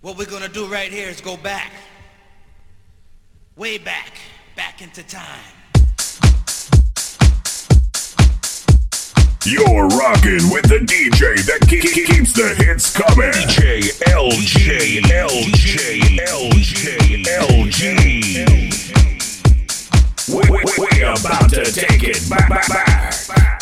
What we're gonna do right here is go back. Way back. Back into time. You're rocking with the DJ that ke- ke- keeps the hits coming. DJ LG, LG, LJ, LG. We, we, we about to take it back, back, back.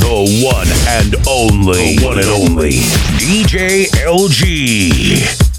The one and only. The one and only. DJ LG.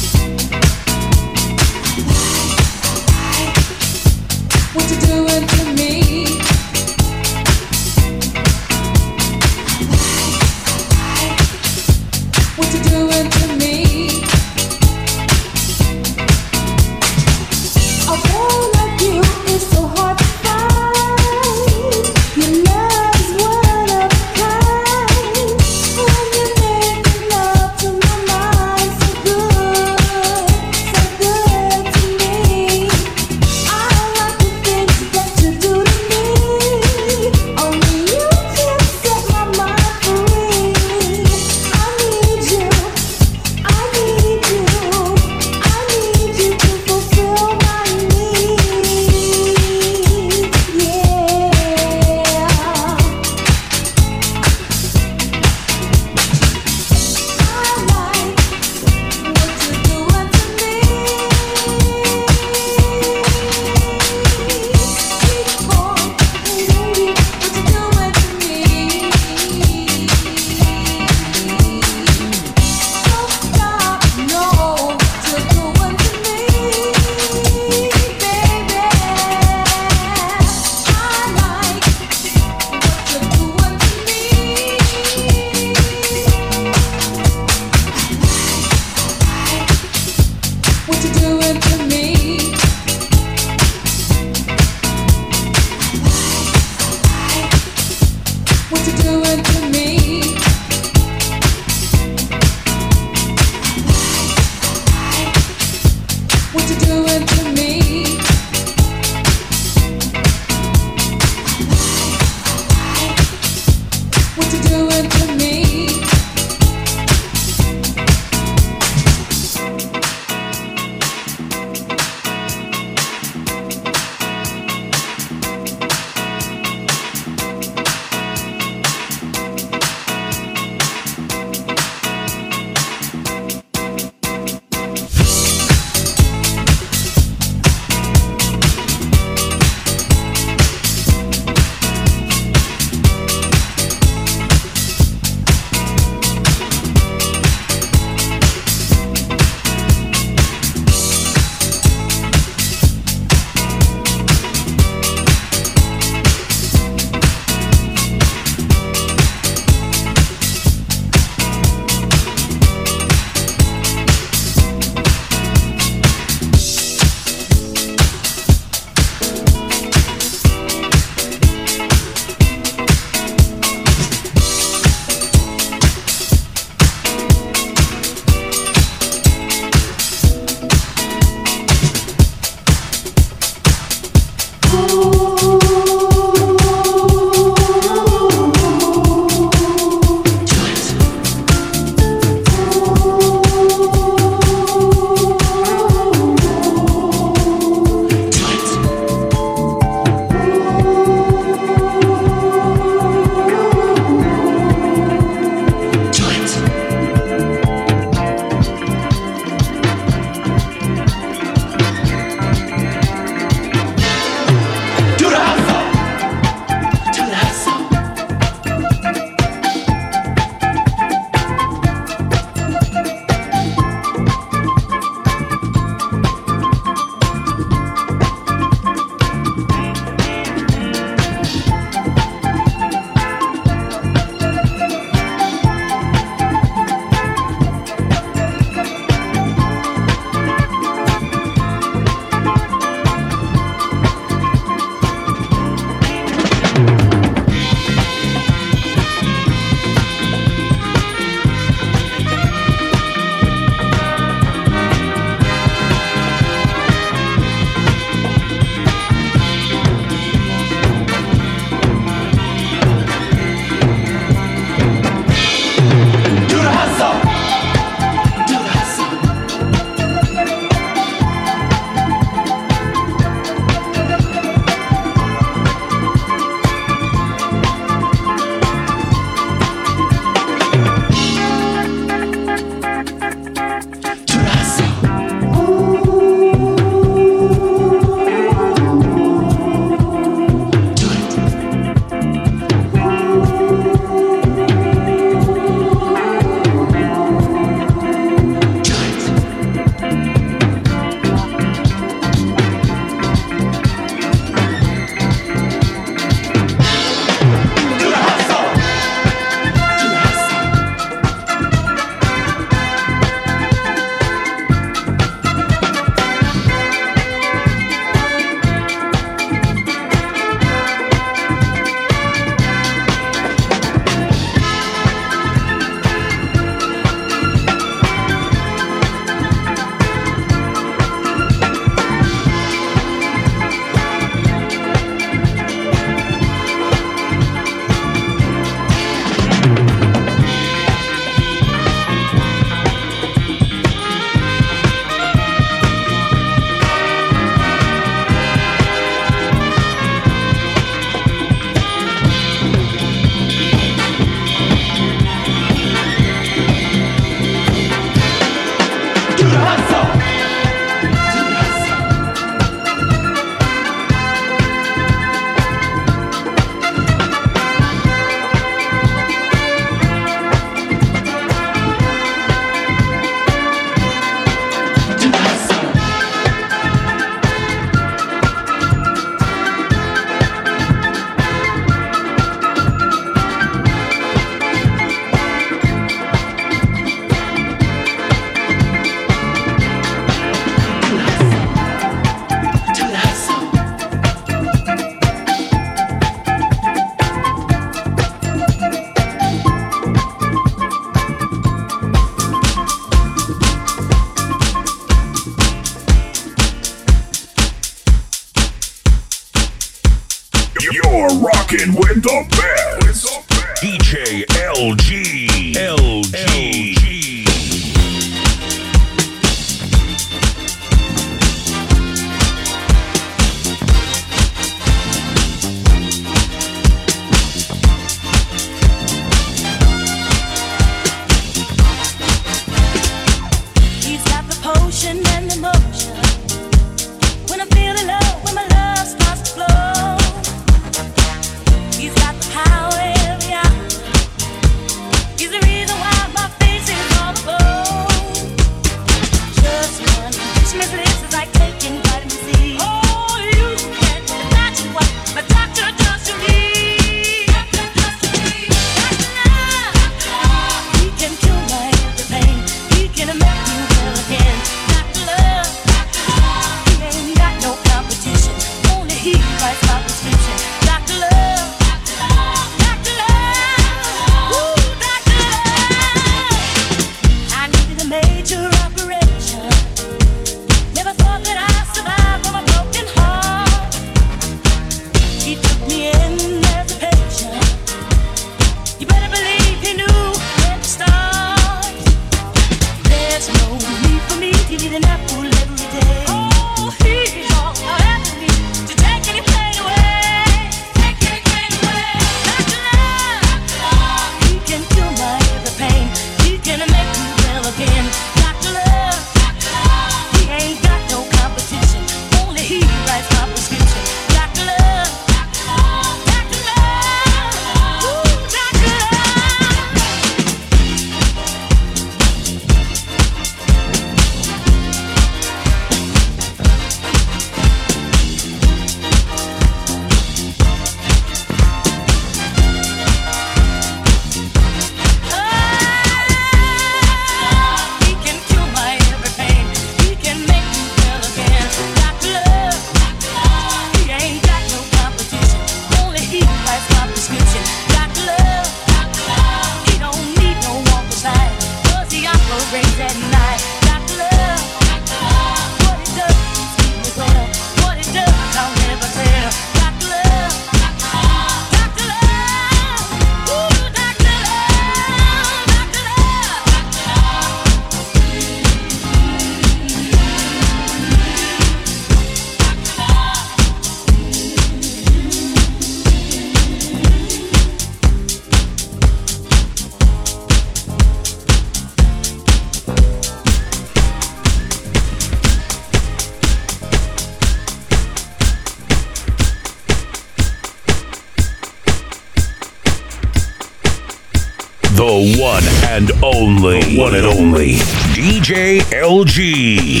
LG.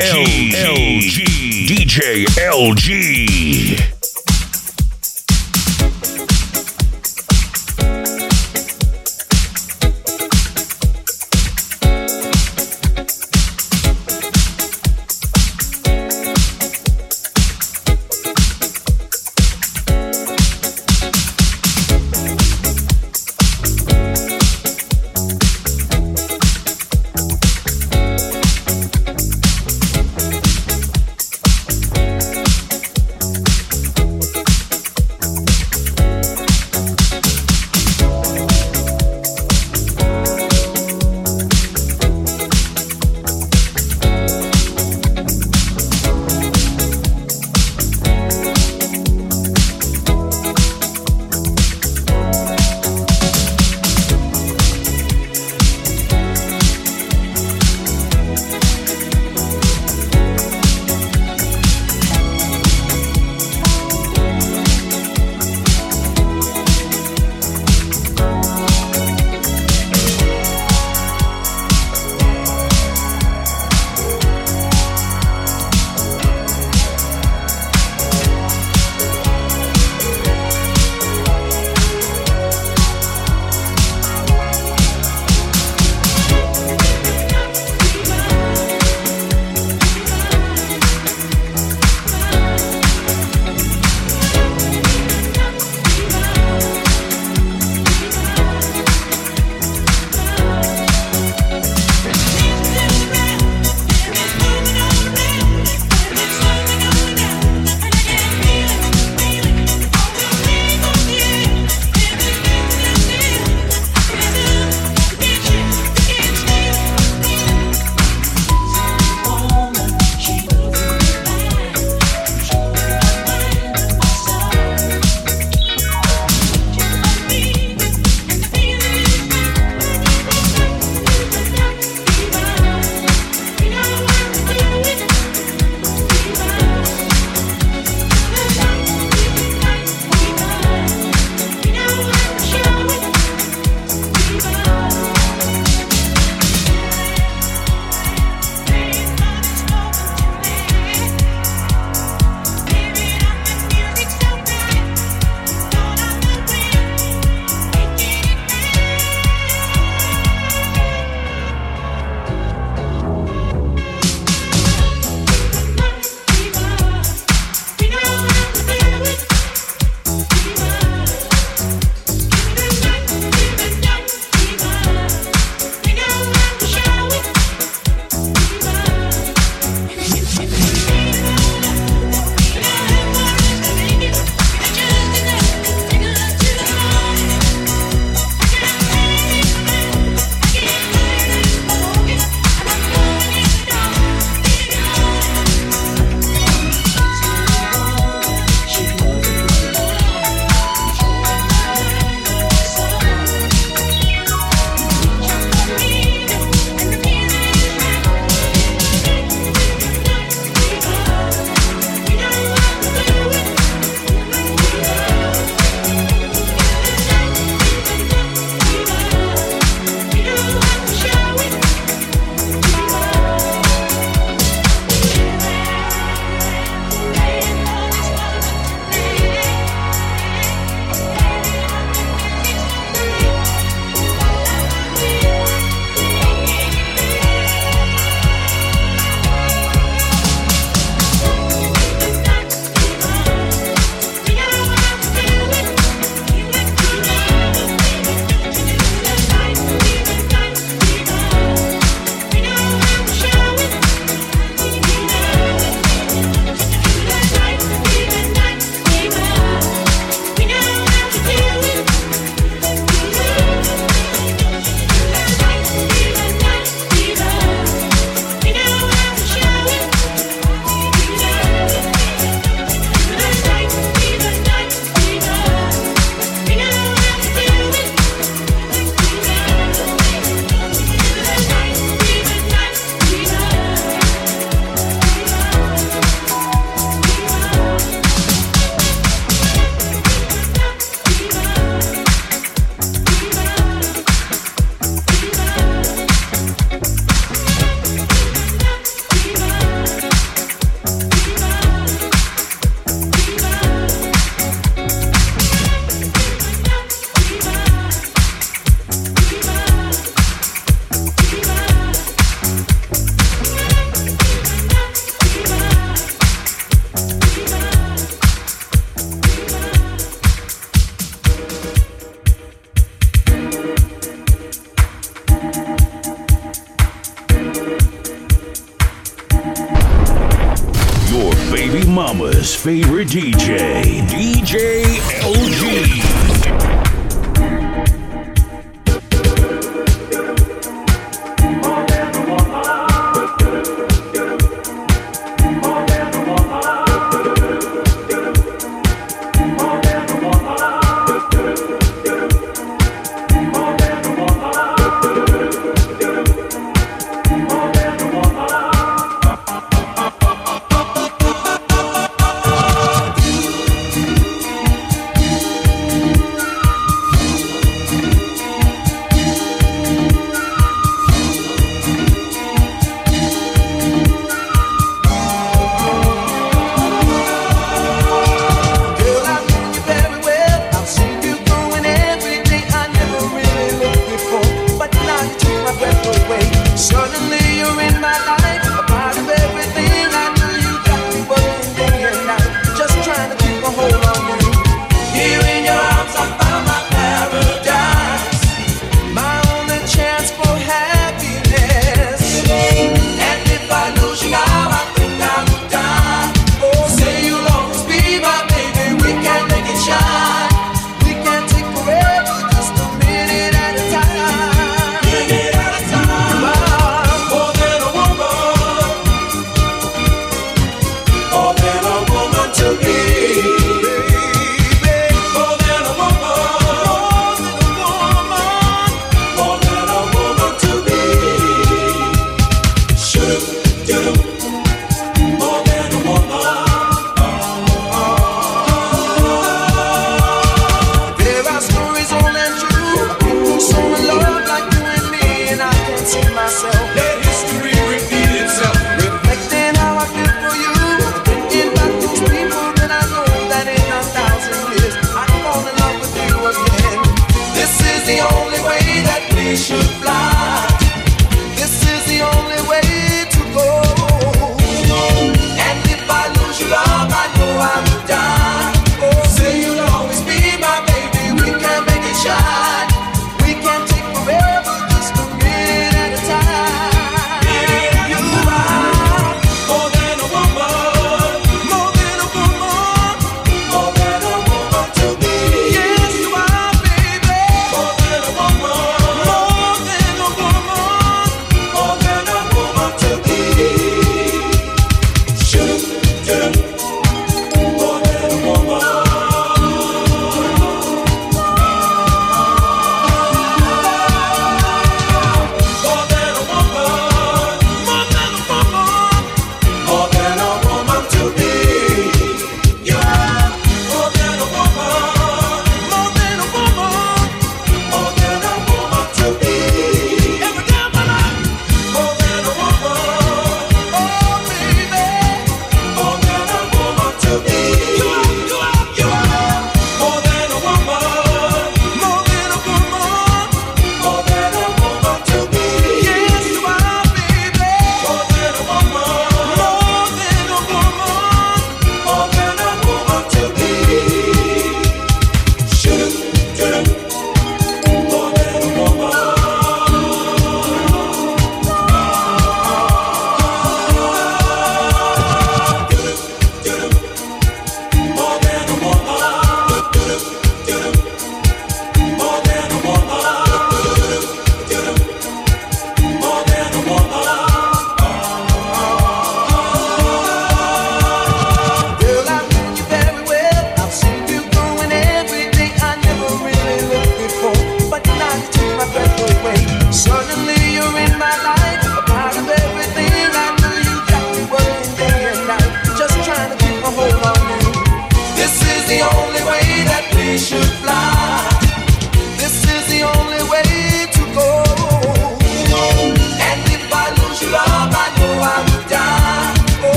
LG. LG. DJ LG.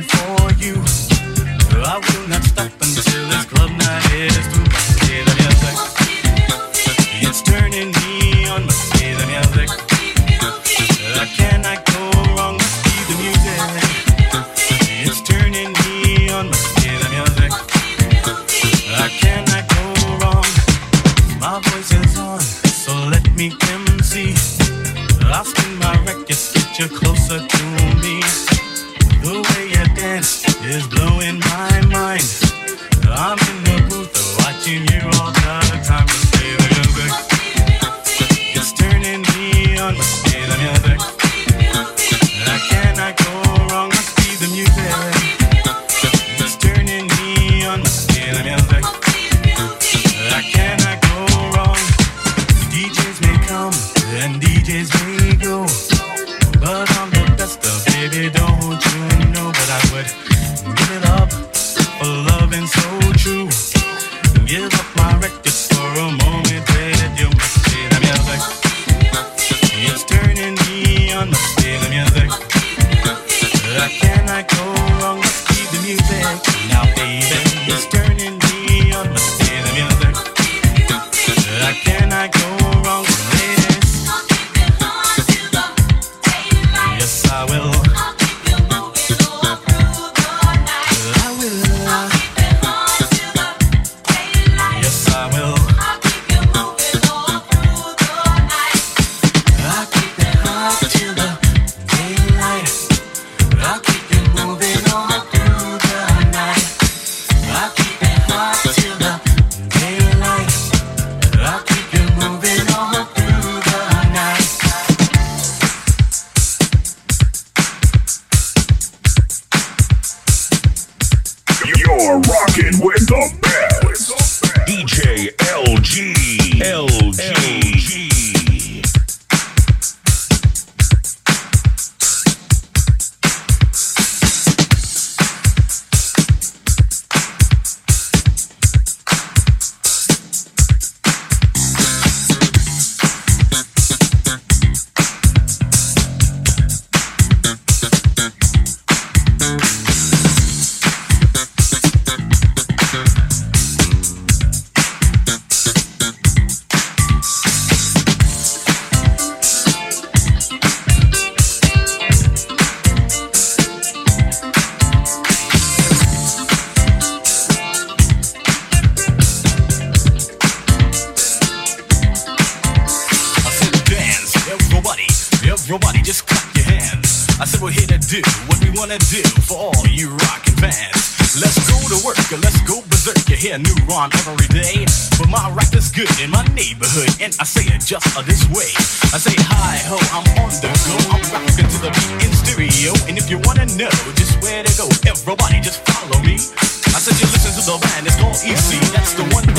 for you. I will not stop until.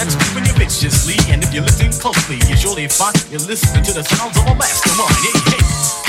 that's creeping you viciously. And if you listen closely, you surely find you're listening to the sounds of a mastermind. Hey, hey.